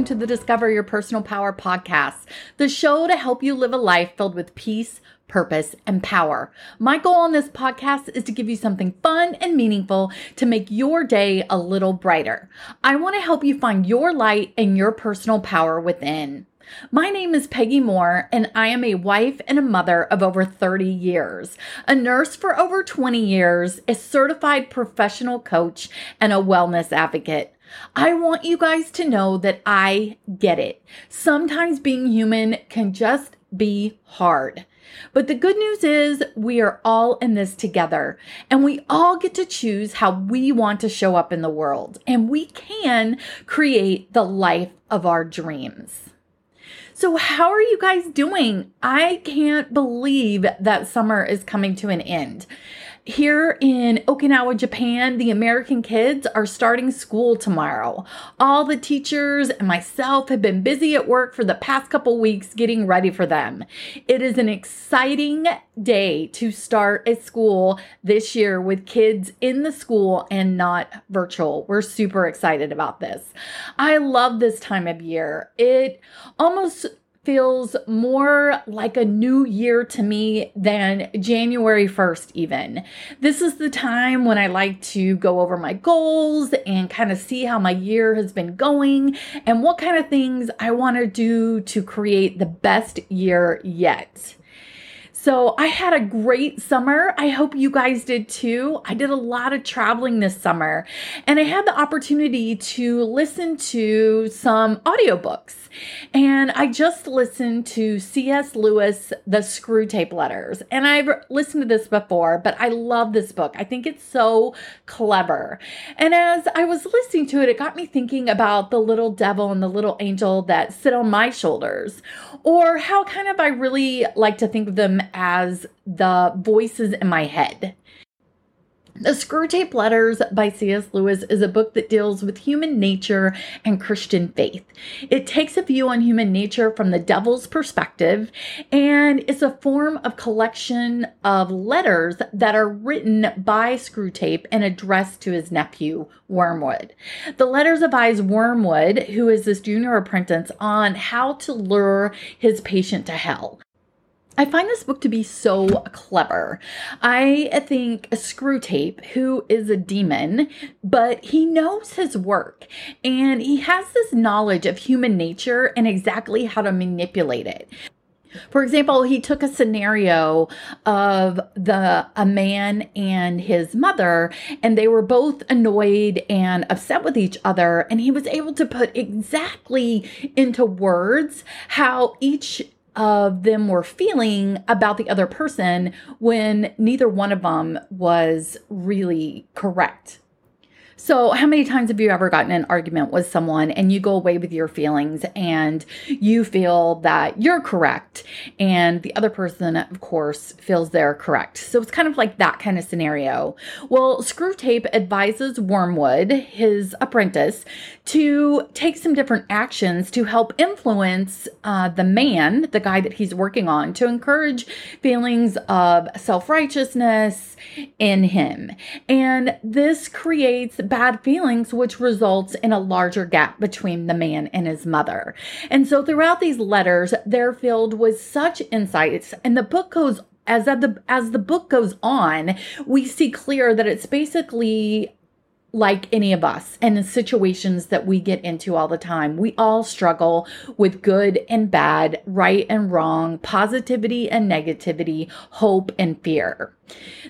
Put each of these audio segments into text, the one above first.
welcome to the Discover Your Personal Power podcast, the show to help you live a life filled with peace, purpose, and power. My goal on this podcast is to give you something fun and meaningful to make your day a little brighter. I want to help you find your light and your personal power within. My name is Peggy Moore, and I am a wife and a mother of over 30 years, a nurse for over 20 years, a certified professional coach, and a wellness advocate. I want you guys to know that I get it. Sometimes being human can just be hard. But the good news is we are all in this together and we all get to choose how we want to show up in the world and we can create the life of our dreams. So, how are you guys doing? I can't believe that summer is coming to an end. Here in Okinawa, Japan, the American kids are starting school tomorrow. All the teachers and myself have been busy at work for the past couple weeks getting ready for them. It is an exciting day to start a school this year with kids in the school and not virtual. We're super excited about this. I love this time of year. It almost feels more like a new year to me than January 1st, even. This is the time when I like to go over my goals and kind of see how my year has been going and what kind of things I want to do to create the best year yet. So I had a great summer. I hope you guys did too. I did a lot of traveling this summer and I had the opportunity to listen to some audiobooks. And I just listened to C.S. Lewis, The Screwtape Letters. And I've listened to this before, but I love this book. I think it's so clever. And as I was listening to it, it got me thinking about the little devil and the little angel that sit on my shoulders, or how kind of I really like to think of them as the voices in my head. The Screwtape Letters by C.S. Lewis is a book that deals with human nature and Christian faith. It takes a view on human nature from the devil's perspective and it's a form of collection of letters that are written by Screwtape and addressed to his nephew, Wormwood. The letters advise Wormwood, who is this junior apprentice, on how to lure his patient to hell. I find this book to be so clever. I think Screwtape, who is a demon, but he knows his work and he has this knowledge of human nature and exactly how to manipulate it. For example, he took a scenario of the a man and his mother and they were both annoyed and upset with each other and he was able to put exactly into words how each of them were feeling about the other person when neither one of them was really correct. So, how many times have you ever gotten an argument with someone and you go away with your feelings and you feel that you're correct and the other person, of course, feels they're correct? So, it's kind of like that kind of scenario. Well, Screwtape advises Wormwood, his apprentice, to take some different actions to help influence uh, the man, the guy that he's working on, to encourage feelings of self righteousness in him. And this creates bad feelings, which results in a larger gap between the man and his mother. And so throughout these letters, they're filled with such insights, and the book goes as the as the book goes on, we see clear that it's basically like any of us and the situations that we get into all the time. We all struggle with good and bad, right and wrong, positivity and negativity, hope and fear.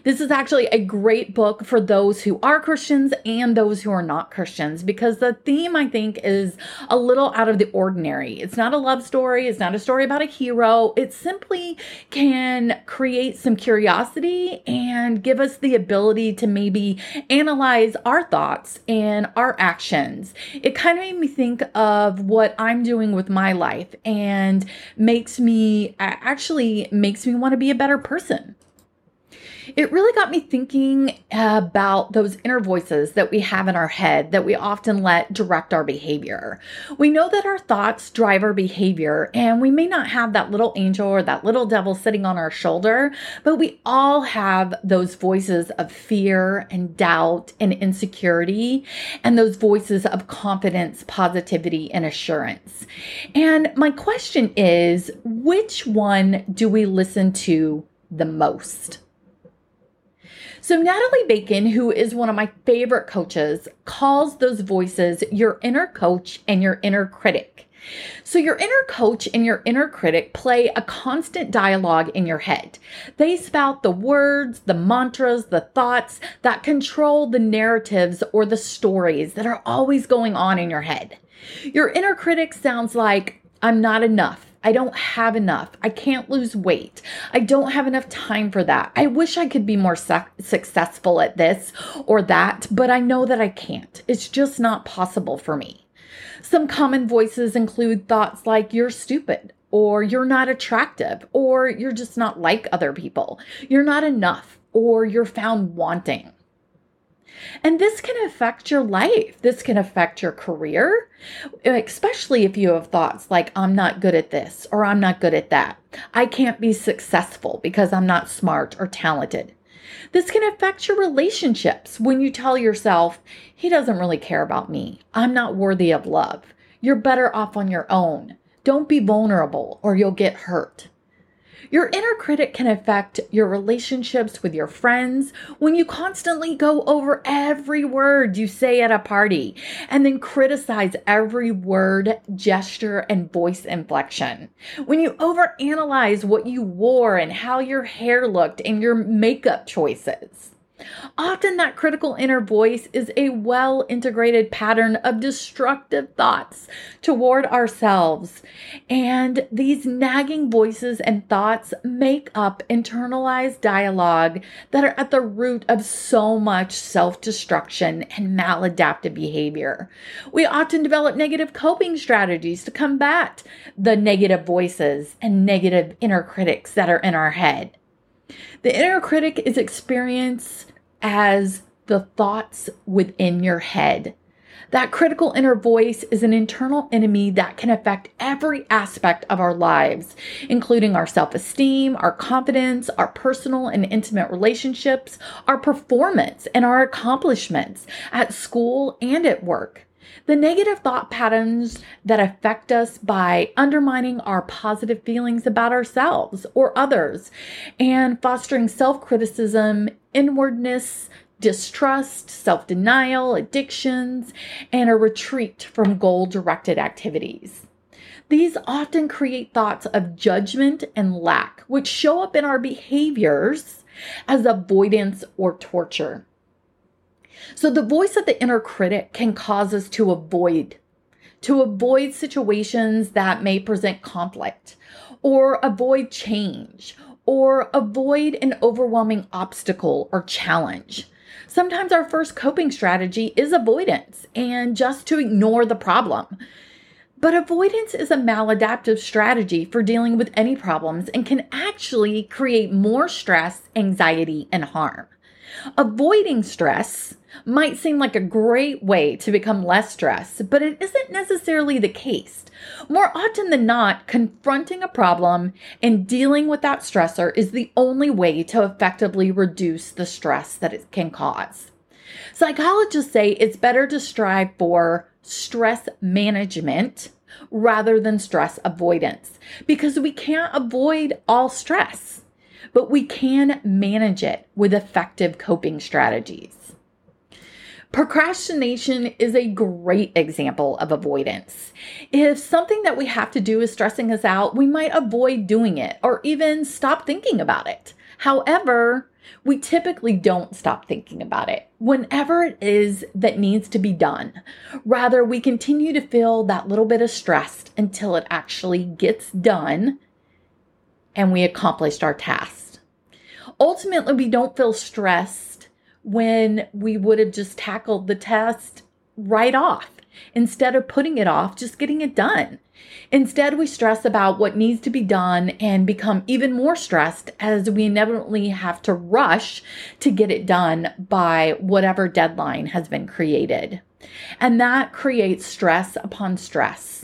This is actually a great book for those who are Christians and those who are not Christians because the theme, I think, is a little out of the ordinary. It's not a love story, it's not a story about a hero. It simply can create some curiosity and give us the ability to maybe analyze our thoughts and our actions. It kind of made me think of what I'm doing with my life and makes me actually makes me want to be a better person. It really got me thinking about those inner voices that we have in our head that we often let direct our behavior. We know that our thoughts drive our behavior, and we may not have that little angel or that little devil sitting on our shoulder, but we all have those voices of fear and doubt and insecurity, and those voices of confidence, positivity, and assurance. And my question is which one do we listen to the most? So, Natalie Bacon, who is one of my favorite coaches, calls those voices your inner coach and your inner critic. So, your inner coach and your inner critic play a constant dialogue in your head. They spout the words, the mantras, the thoughts that control the narratives or the stories that are always going on in your head. Your inner critic sounds like, I'm not enough. I don't have enough. I can't lose weight. I don't have enough time for that. I wish I could be more su- successful at this or that, but I know that I can't. It's just not possible for me. Some common voices include thoughts like, you're stupid, or you're not attractive, or you're just not like other people. You're not enough, or you're found wanting. And this can affect your life. This can affect your career, uh, especially if you have thoughts like, I'm not good at this or I'm not good at that. I can't be successful because I'm not smart or talented. This can affect your relationships when you tell yourself, he doesn't really care about me. I'm not worthy of love. You're better off on your own. Don't be vulnerable or you'll get hurt. Your inner critic can affect your relationships with your friends when you constantly go over every word you say at a party and then criticize every word, gesture, and voice inflection. When you overanalyze what you wore and how your hair looked and your makeup choices. Often, that critical inner voice is a well integrated pattern of destructive thoughts toward ourselves. And these nagging voices and thoughts make up internalized dialogue that are at the root of so much self destruction and maladaptive behavior. We often develop negative coping strategies to combat the negative voices and negative inner critics that are in our head. The inner critic is experienced as the thoughts within your head. That critical inner voice is an internal enemy that can affect every aspect of our lives, including our self esteem, our confidence, our personal and intimate relationships, our performance, and our accomplishments at school and at work. The negative thought patterns that affect us by undermining our positive feelings about ourselves or others and fostering self criticism, inwardness, distrust, self denial, addictions, and a retreat from goal directed activities. These often create thoughts of judgment and lack, which show up in our behaviors as avoidance or torture. So the voice of the inner critic can cause us to avoid to avoid situations that may present conflict or avoid change or avoid an overwhelming obstacle or challenge. Sometimes our first coping strategy is avoidance and just to ignore the problem. But avoidance is a maladaptive strategy for dealing with any problems and can actually create more stress, anxiety, and harm. Avoiding stress might seem like a great way to become less stressed, but it isn't necessarily the case. More often than not, confronting a problem and dealing with that stressor is the only way to effectively reduce the stress that it can cause. Psychologists say it's better to strive for stress management rather than stress avoidance because we can't avoid all stress, but we can manage it with effective coping strategies. Procrastination is a great example of avoidance. If something that we have to do is stressing us out, we might avoid doing it or even stop thinking about it. However, we typically don't stop thinking about it whenever it is that needs to be done. Rather, we continue to feel that little bit of stress until it actually gets done and we accomplished our task. Ultimately, we don't feel stressed when we would have just tackled the test right off instead of putting it off, just getting it done. Instead, we stress about what needs to be done and become even more stressed as we inevitably have to rush to get it done by whatever deadline has been created. And that creates stress upon stress.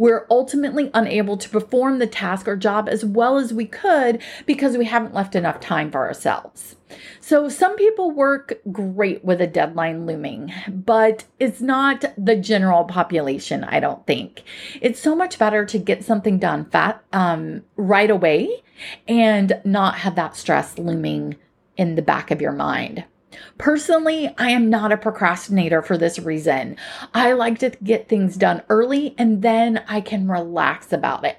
We're ultimately unable to perform the task or job as well as we could because we haven't left enough time for ourselves. So, some people work great with a deadline looming, but it's not the general population, I don't think. It's so much better to get something done fat, um, right away and not have that stress looming in the back of your mind. Personally, I am not a procrastinator for this reason. I like to get things done early and then I can relax about it.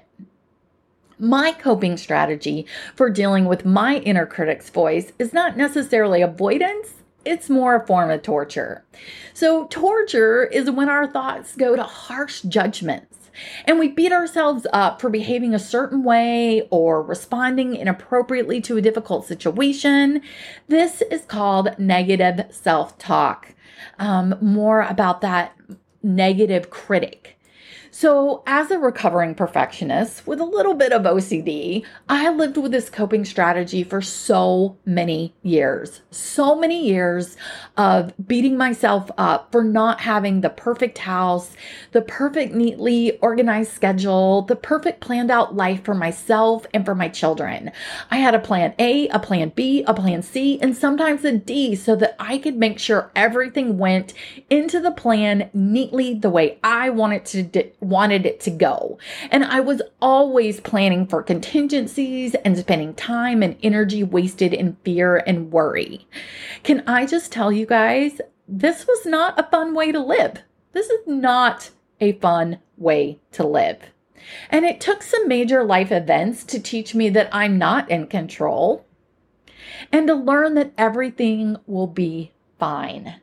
My coping strategy for dealing with my inner critic's voice is not necessarily avoidance, it's more a form of torture. So, torture is when our thoughts go to harsh judgments and we beat ourselves up for behaving a certain way or responding inappropriately to a difficult situation. This is called negative self talk. Um, more about that negative critic. So, as a recovering perfectionist with a little bit of OCD, I lived with this coping strategy for so many years. So many years of beating myself up for not having the perfect house, the perfect, neatly organized schedule, the perfect planned out life for myself and for my children. I had a plan A, a plan B, a plan C, and sometimes a D so that I could make sure everything went into the plan neatly the way I wanted to wanted it to go. And I was always planning for contingencies and spending time and energy wasted in fear and worry. Can I just tell you guys, this was not a fun way to live. This is not a fun way to live. And it took some major life events to teach me that I'm not in control and to learn that everything will be fine.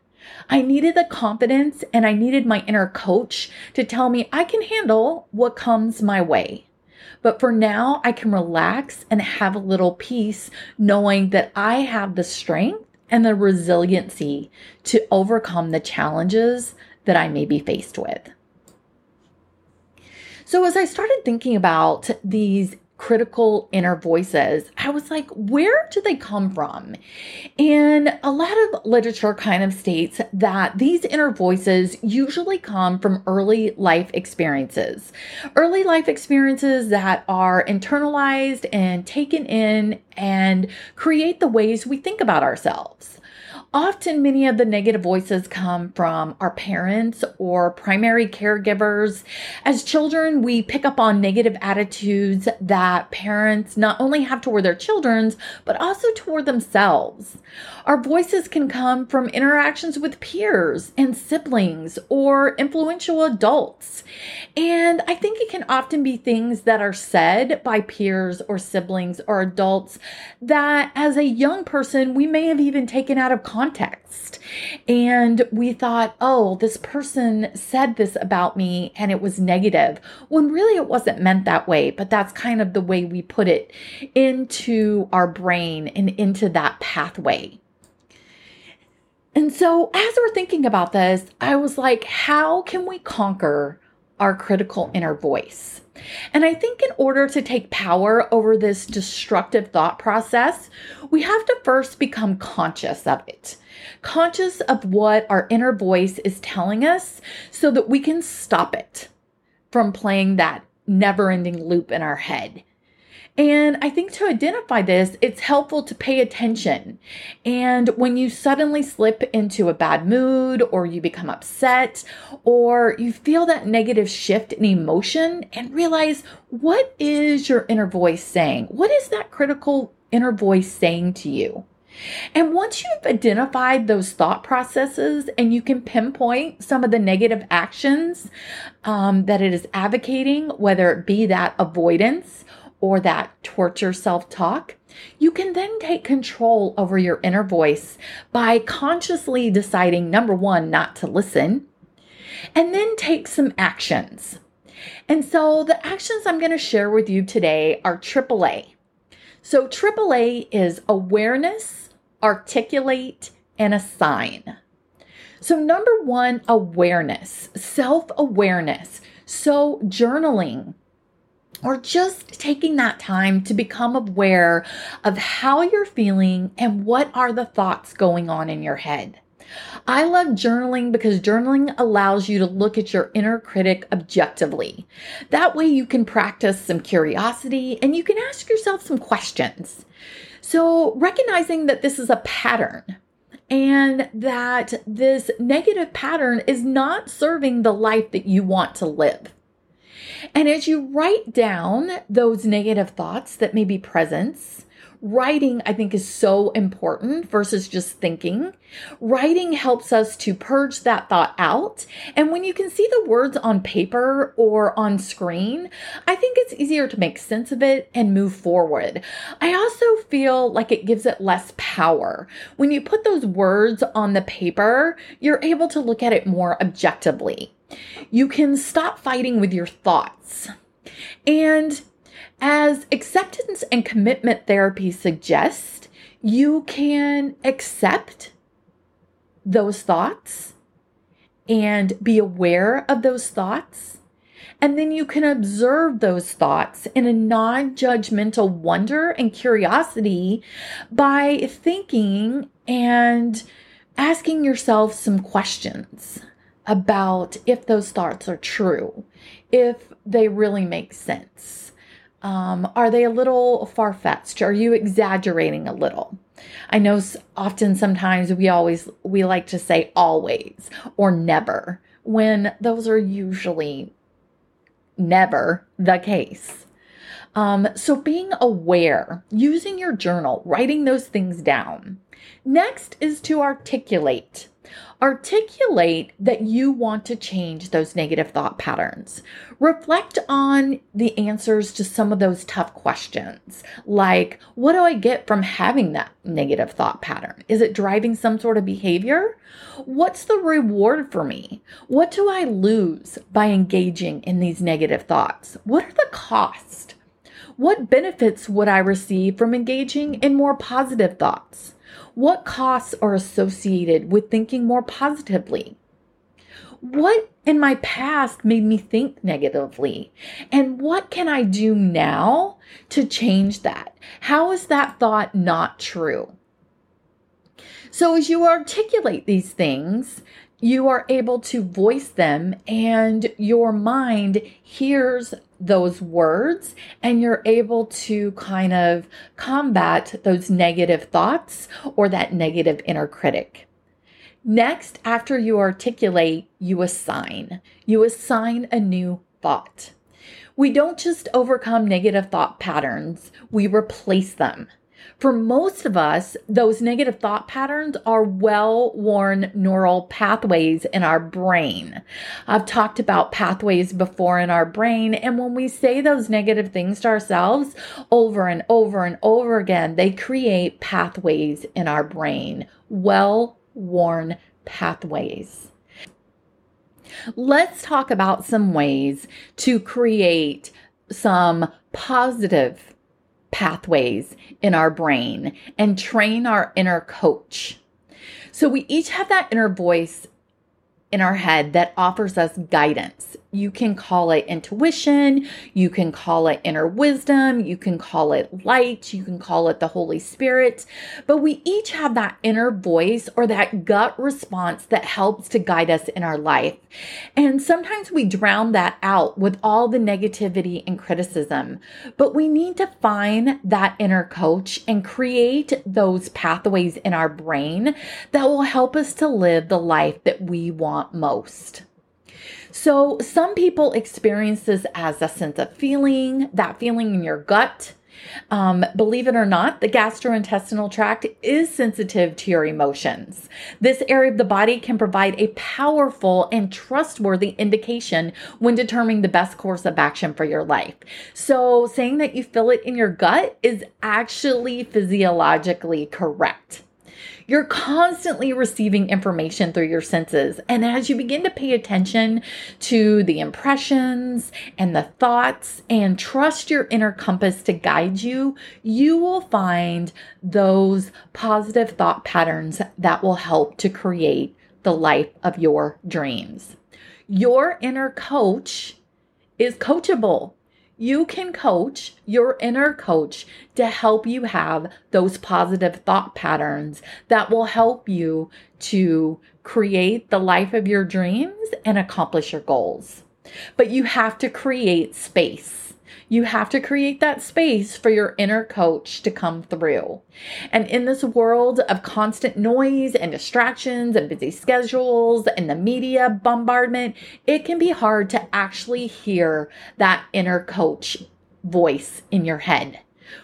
I needed the confidence and I needed my inner coach to tell me I can handle what comes my way. But for now, I can relax and have a little peace knowing that I have the strength and the resiliency to overcome the challenges that I may be faced with. So, as I started thinking about these critical inner voices, I was like, where do they come from? And a lot of literature kind of states that these inner voices usually come from early life experiences, early life experiences that are internalized and taken in and create the ways we think about ourselves. Often, many of the negative voices come from our parents or primary caregivers. As children, we pick up on negative attitudes that parents not only have toward their children, but also toward themselves. Our voices can come from interactions with peers and siblings or influential adults. And I think it can often be things that are said by peers or siblings or adults that, as a young person, we may have even taken out of context context. And we thought, oh, this person said this about me and it was negative, when really it wasn't meant that way. But that's kind of the way we put it into our brain and into that pathway. And so, as we're thinking about this, I was like, how can we conquer our critical inner voice? And I think in order to take power over this destructive thought process, we have to first become conscious of it. Conscious of what our inner voice is telling us so that we can stop it from playing that never ending loop in our head. And I think to identify this, it's helpful to pay attention. And when you suddenly slip into a bad mood, or you become upset, or you feel that negative shift in emotion, and realize what is your inner voice saying? What is that critical inner voice saying to you? And once you've identified those thought processes and you can pinpoint some of the negative actions um, that it is advocating, whether it be that avoidance or that torture self talk, you can then take control over your inner voice by consciously deciding number one, not to listen, and then take some actions. And so the actions I'm going to share with you today are AAA. So, AAA is awareness, articulate, and assign. So, number one, awareness, self awareness. So, journaling or just taking that time to become aware of how you're feeling and what are the thoughts going on in your head. I love journaling because journaling allows you to look at your inner critic objectively. That way, you can practice some curiosity and you can ask yourself some questions. So, recognizing that this is a pattern and that this negative pattern is not serving the life that you want to live. And as you write down those negative thoughts that may be present, writing I think is so important versus just thinking. Writing helps us to purge that thought out. And when you can see the words on paper or on screen, I think it's easier to make sense of it and move forward. I also feel like it gives it less power. When you put those words on the paper, you're able to look at it more objectively. You can stop fighting with your thoughts. And as acceptance and commitment therapy suggests, you can accept those thoughts and be aware of those thoughts. And then you can observe those thoughts in a non judgmental wonder and curiosity by thinking and asking yourself some questions about if those thoughts are true, if they really make sense. Um, are they a little far fetched? Are you exaggerating a little? I know often sometimes we always we like to say always or never when those are usually never the case. Um, so being aware, using your journal, writing those things down. Next is to articulate. Articulate that you want to change those negative thought patterns. Reflect on the answers to some of those tough questions, like what do I get from having that negative thought pattern? Is it driving some sort of behavior? What's the reward for me? What do I lose by engaging in these negative thoughts? What are the costs? What benefits would I receive from engaging in more positive thoughts? What costs are associated with thinking more positively? What in my past made me think negatively? And what can I do now to change that? How is that thought not true? So, as you articulate these things, you are able to voice them, and your mind hears those words and you're able to kind of combat those negative thoughts or that negative inner critic. Next, after you articulate, you assign. You assign a new thought. We don't just overcome negative thought patterns, we replace them. For most of us, those negative thought patterns are well worn neural pathways in our brain. I've talked about pathways before in our brain, and when we say those negative things to ourselves over and over and over again, they create pathways in our brain, well worn pathways. Let's talk about some ways to create some positive pathways in our brain and train our inner coach. So we each have that inner voice in our head that offers us guidance. You can call it intuition, you can call it inner wisdom, you can call it light, you can call it the Holy Spirit, but we each have that inner voice or that gut response that helps to guide us in our life. And sometimes we drown that out with all the negativity and criticism, but we need to find that inner coach and create those pathways in our brain that will help us to live the life that we want most. So, some people experience this as a sense of feeling, that feeling in your gut. Um, believe it or not, the gastrointestinal tract is sensitive to your emotions. This area of the body can provide a powerful and trustworthy indication when determining the best course of action for your life. So, saying that you feel it in your gut is actually physiologically correct. You're constantly receiving information through your senses. And as you begin to pay attention to the impressions and the thoughts and trust your inner compass to guide you, you will find those positive thought patterns that will help to create the life of your dreams. Your inner coach is coachable. You can coach your inner coach to help you have those positive thought patterns that will help you to create the life of your dreams and accomplish your goals. But you have to create space. You have to create that space for your inner coach to come through. And in this world of constant noise and distractions and busy schedules and the media bombardment, it can be hard to actually hear that inner coach voice in your head.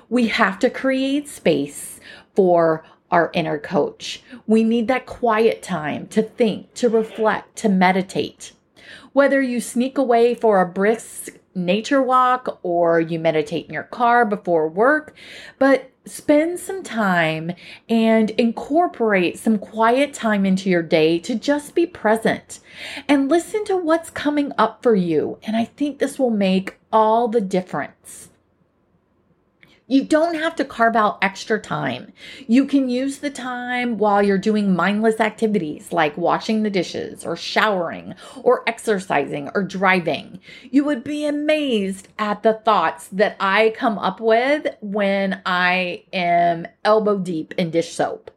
We have to create space for our inner coach. We need that quiet time to think, to reflect, to meditate. Whether you sneak away for a brisk nature walk or you meditate in your car before work, but spend some time and incorporate some quiet time into your day to just be present and listen to what's coming up for you. And I think this will make all the difference. You don't have to carve out extra time. You can use the time while you're doing mindless activities like washing the dishes or showering or exercising or driving. You would be amazed at the thoughts that I come up with when I am elbow deep in dish soap.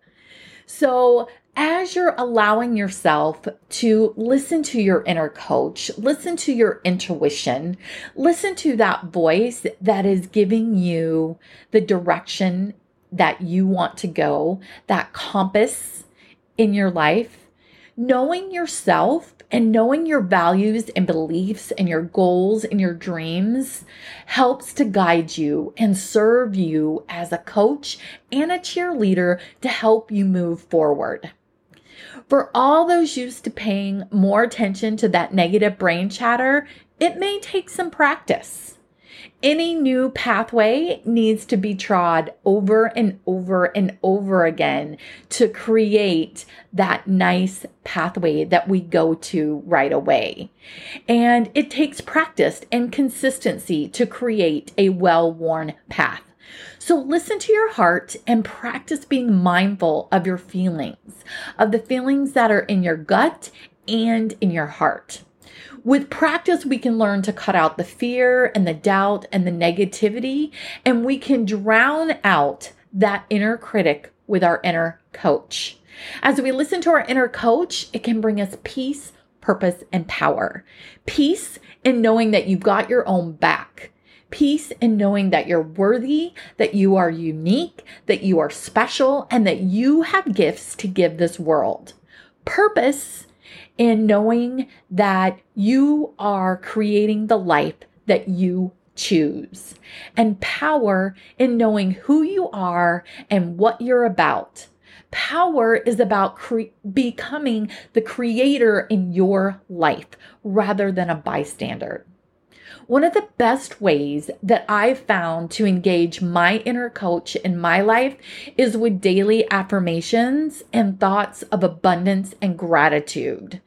So as you're allowing yourself to listen to your inner coach, listen to your intuition, listen to that voice that is giving you the direction that you want to go, that compass in your life, knowing yourself and knowing your values and beliefs and your goals and your dreams helps to guide you and serve you as a coach and a cheerleader to help you move forward. For all those used to paying more attention to that negative brain chatter, it may take some practice. Any new pathway needs to be trod over and over and over again to create that nice pathway that we go to right away. And it takes practice and consistency to create a well worn path. So listen to your heart and practice being mindful of your feelings, of the feelings that are in your gut and in your heart. With practice, we can learn to cut out the fear and the doubt and the negativity, and we can drown out that inner critic with our inner coach. As we listen to our inner coach, it can bring us peace, purpose, and power. Peace in knowing that you've got your own back peace in knowing that you're worthy, that you are unique, that you are special, and that you have gifts to give this world. Purpose in knowing that you are creating the life that you choose, and power in knowing who you are and what you're about. Power is about cre- becoming the creator in your life rather than a bystander. One of the best ways that I've found to engage my inner coach in my life is with daily affirmations and thoughts of abundance and gratitude.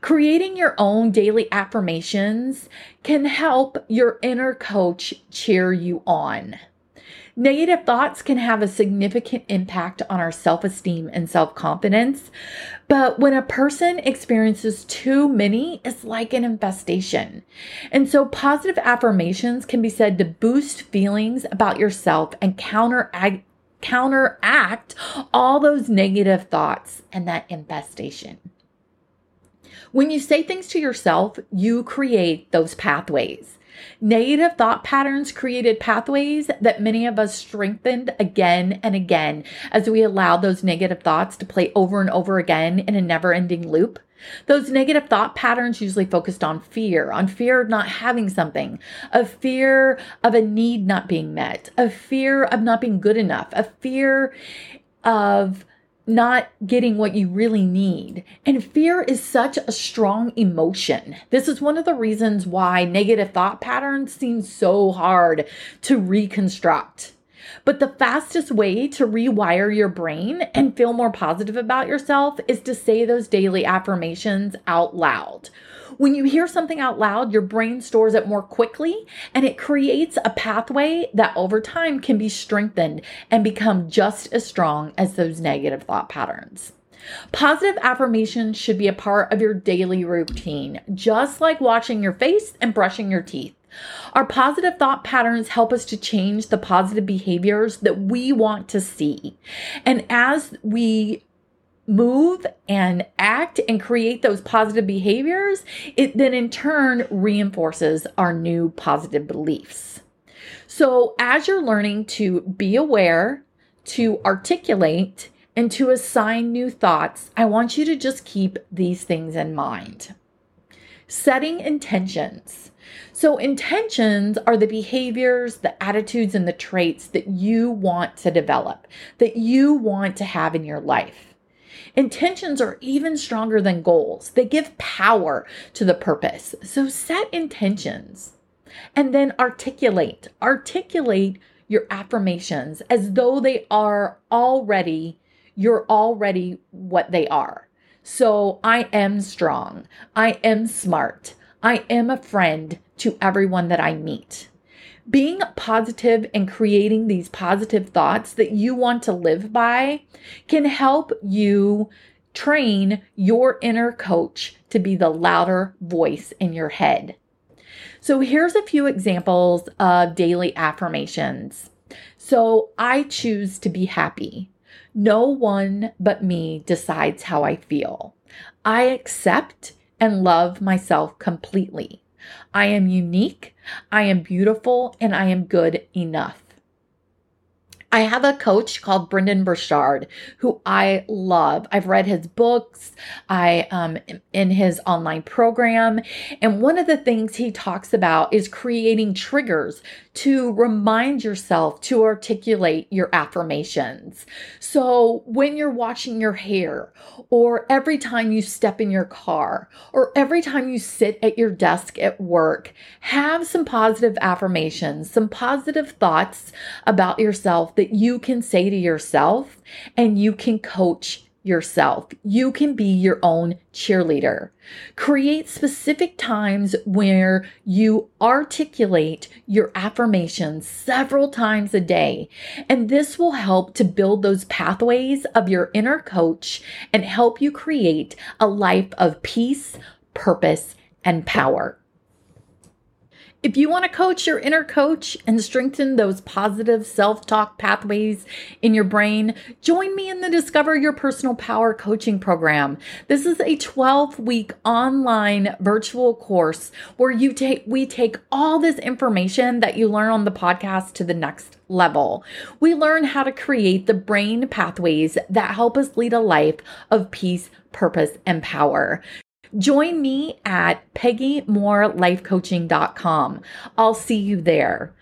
Creating your own daily affirmations can help your inner coach cheer you on. Negative thoughts can have a significant impact on our self esteem and self confidence. But when a person experiences too many, it's like an infestation. And so positive affirmations can be said to boost feelings about yourself and counteract counteract all those negative thoughts and that infestation. When you say things to yourself, you create those pathways. Negative thought patterns created pathways that many of us strengthened again and again as we allowed those negative thoughts to play over and over again in a never ending loop. Those negative thought patterns usually focused on fear, on fear of not having something, a fear of a need not being met, a fear of not being good enough, a fear of not getting what you really need. And fear is such a strong emotion. This is one of the reasons why negative thought patterns seem so hard to reconstruct. But the fastest way to rewire your brain and feel more positive about yourself is to say those daily affirmations out loud. When you hear something out loud, your brain stores it more quickly and it creates a pathway that over time can be strengthened and become just as strong as those negative thought patterns. Positive affirmations should be a part of your daily routine, just like washing your face and brushing your teeth. Our positive thought patterns help us to change the positive behaviors that we want to see. And as we move and act and create those positive behaviors, it then in turn reinforces our new positive beliefs. So, as you're learning to be aware, to articulate, and to assign new thoughts, I want you to just keep these things in mind. Setting intentions. So, intentions are the behaviors, the attitudes, and the traits that you want to develop, that you want to have in your life. Intentions are even stronger than goals, they give power to the purpose. So, set intentions and then articulate. Articulate your affirmations as though they are already you're already what they are. So I am strong. I am smart. I am a friend to everyone that I meet. Being positive and creating these positive thoughts that you want to live by can help you train your inner coach to be the louder voice in your head. So, here's a few examples of daily affirmations. So, I choose to be happy. No one but me decides how I feel. I accept and love myself completely. I am unique, I am beautiful, and I am good enough. I have a coach called Brendon Burchard who I love. I've read his books. I um in his online program, and one of the things he talks about is creating triggers to remind yourself to articulate your affirmations. So when you're washing your hair, or every time you step in your car, or every time you sit at your desk at work, have some positive affirmations, some positive thoughts about yourself that you can say to yourself and you can coach yourself. You can be your own cheerleader. Create specific times where you articulate your affirmations several times a day. And this will help to build those pathways of your inner coach and help you create a life of peace, purpose, and power. If you want to coach your inner coach and strengthen those positive self talk pathways in your brain, join me in the Discover Your Personal Power coaching program. This is a 12 week online virtual course where you take, we take all this information that you learn on the podcast to the next level. We learn how to create the brain pathways that help us lead a life of peace, purpose, and power. Join me at PeggyMooreLifeCoaching.com. I'll see you there.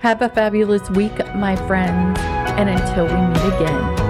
Have a fabulous week, my friends, and until we meet again.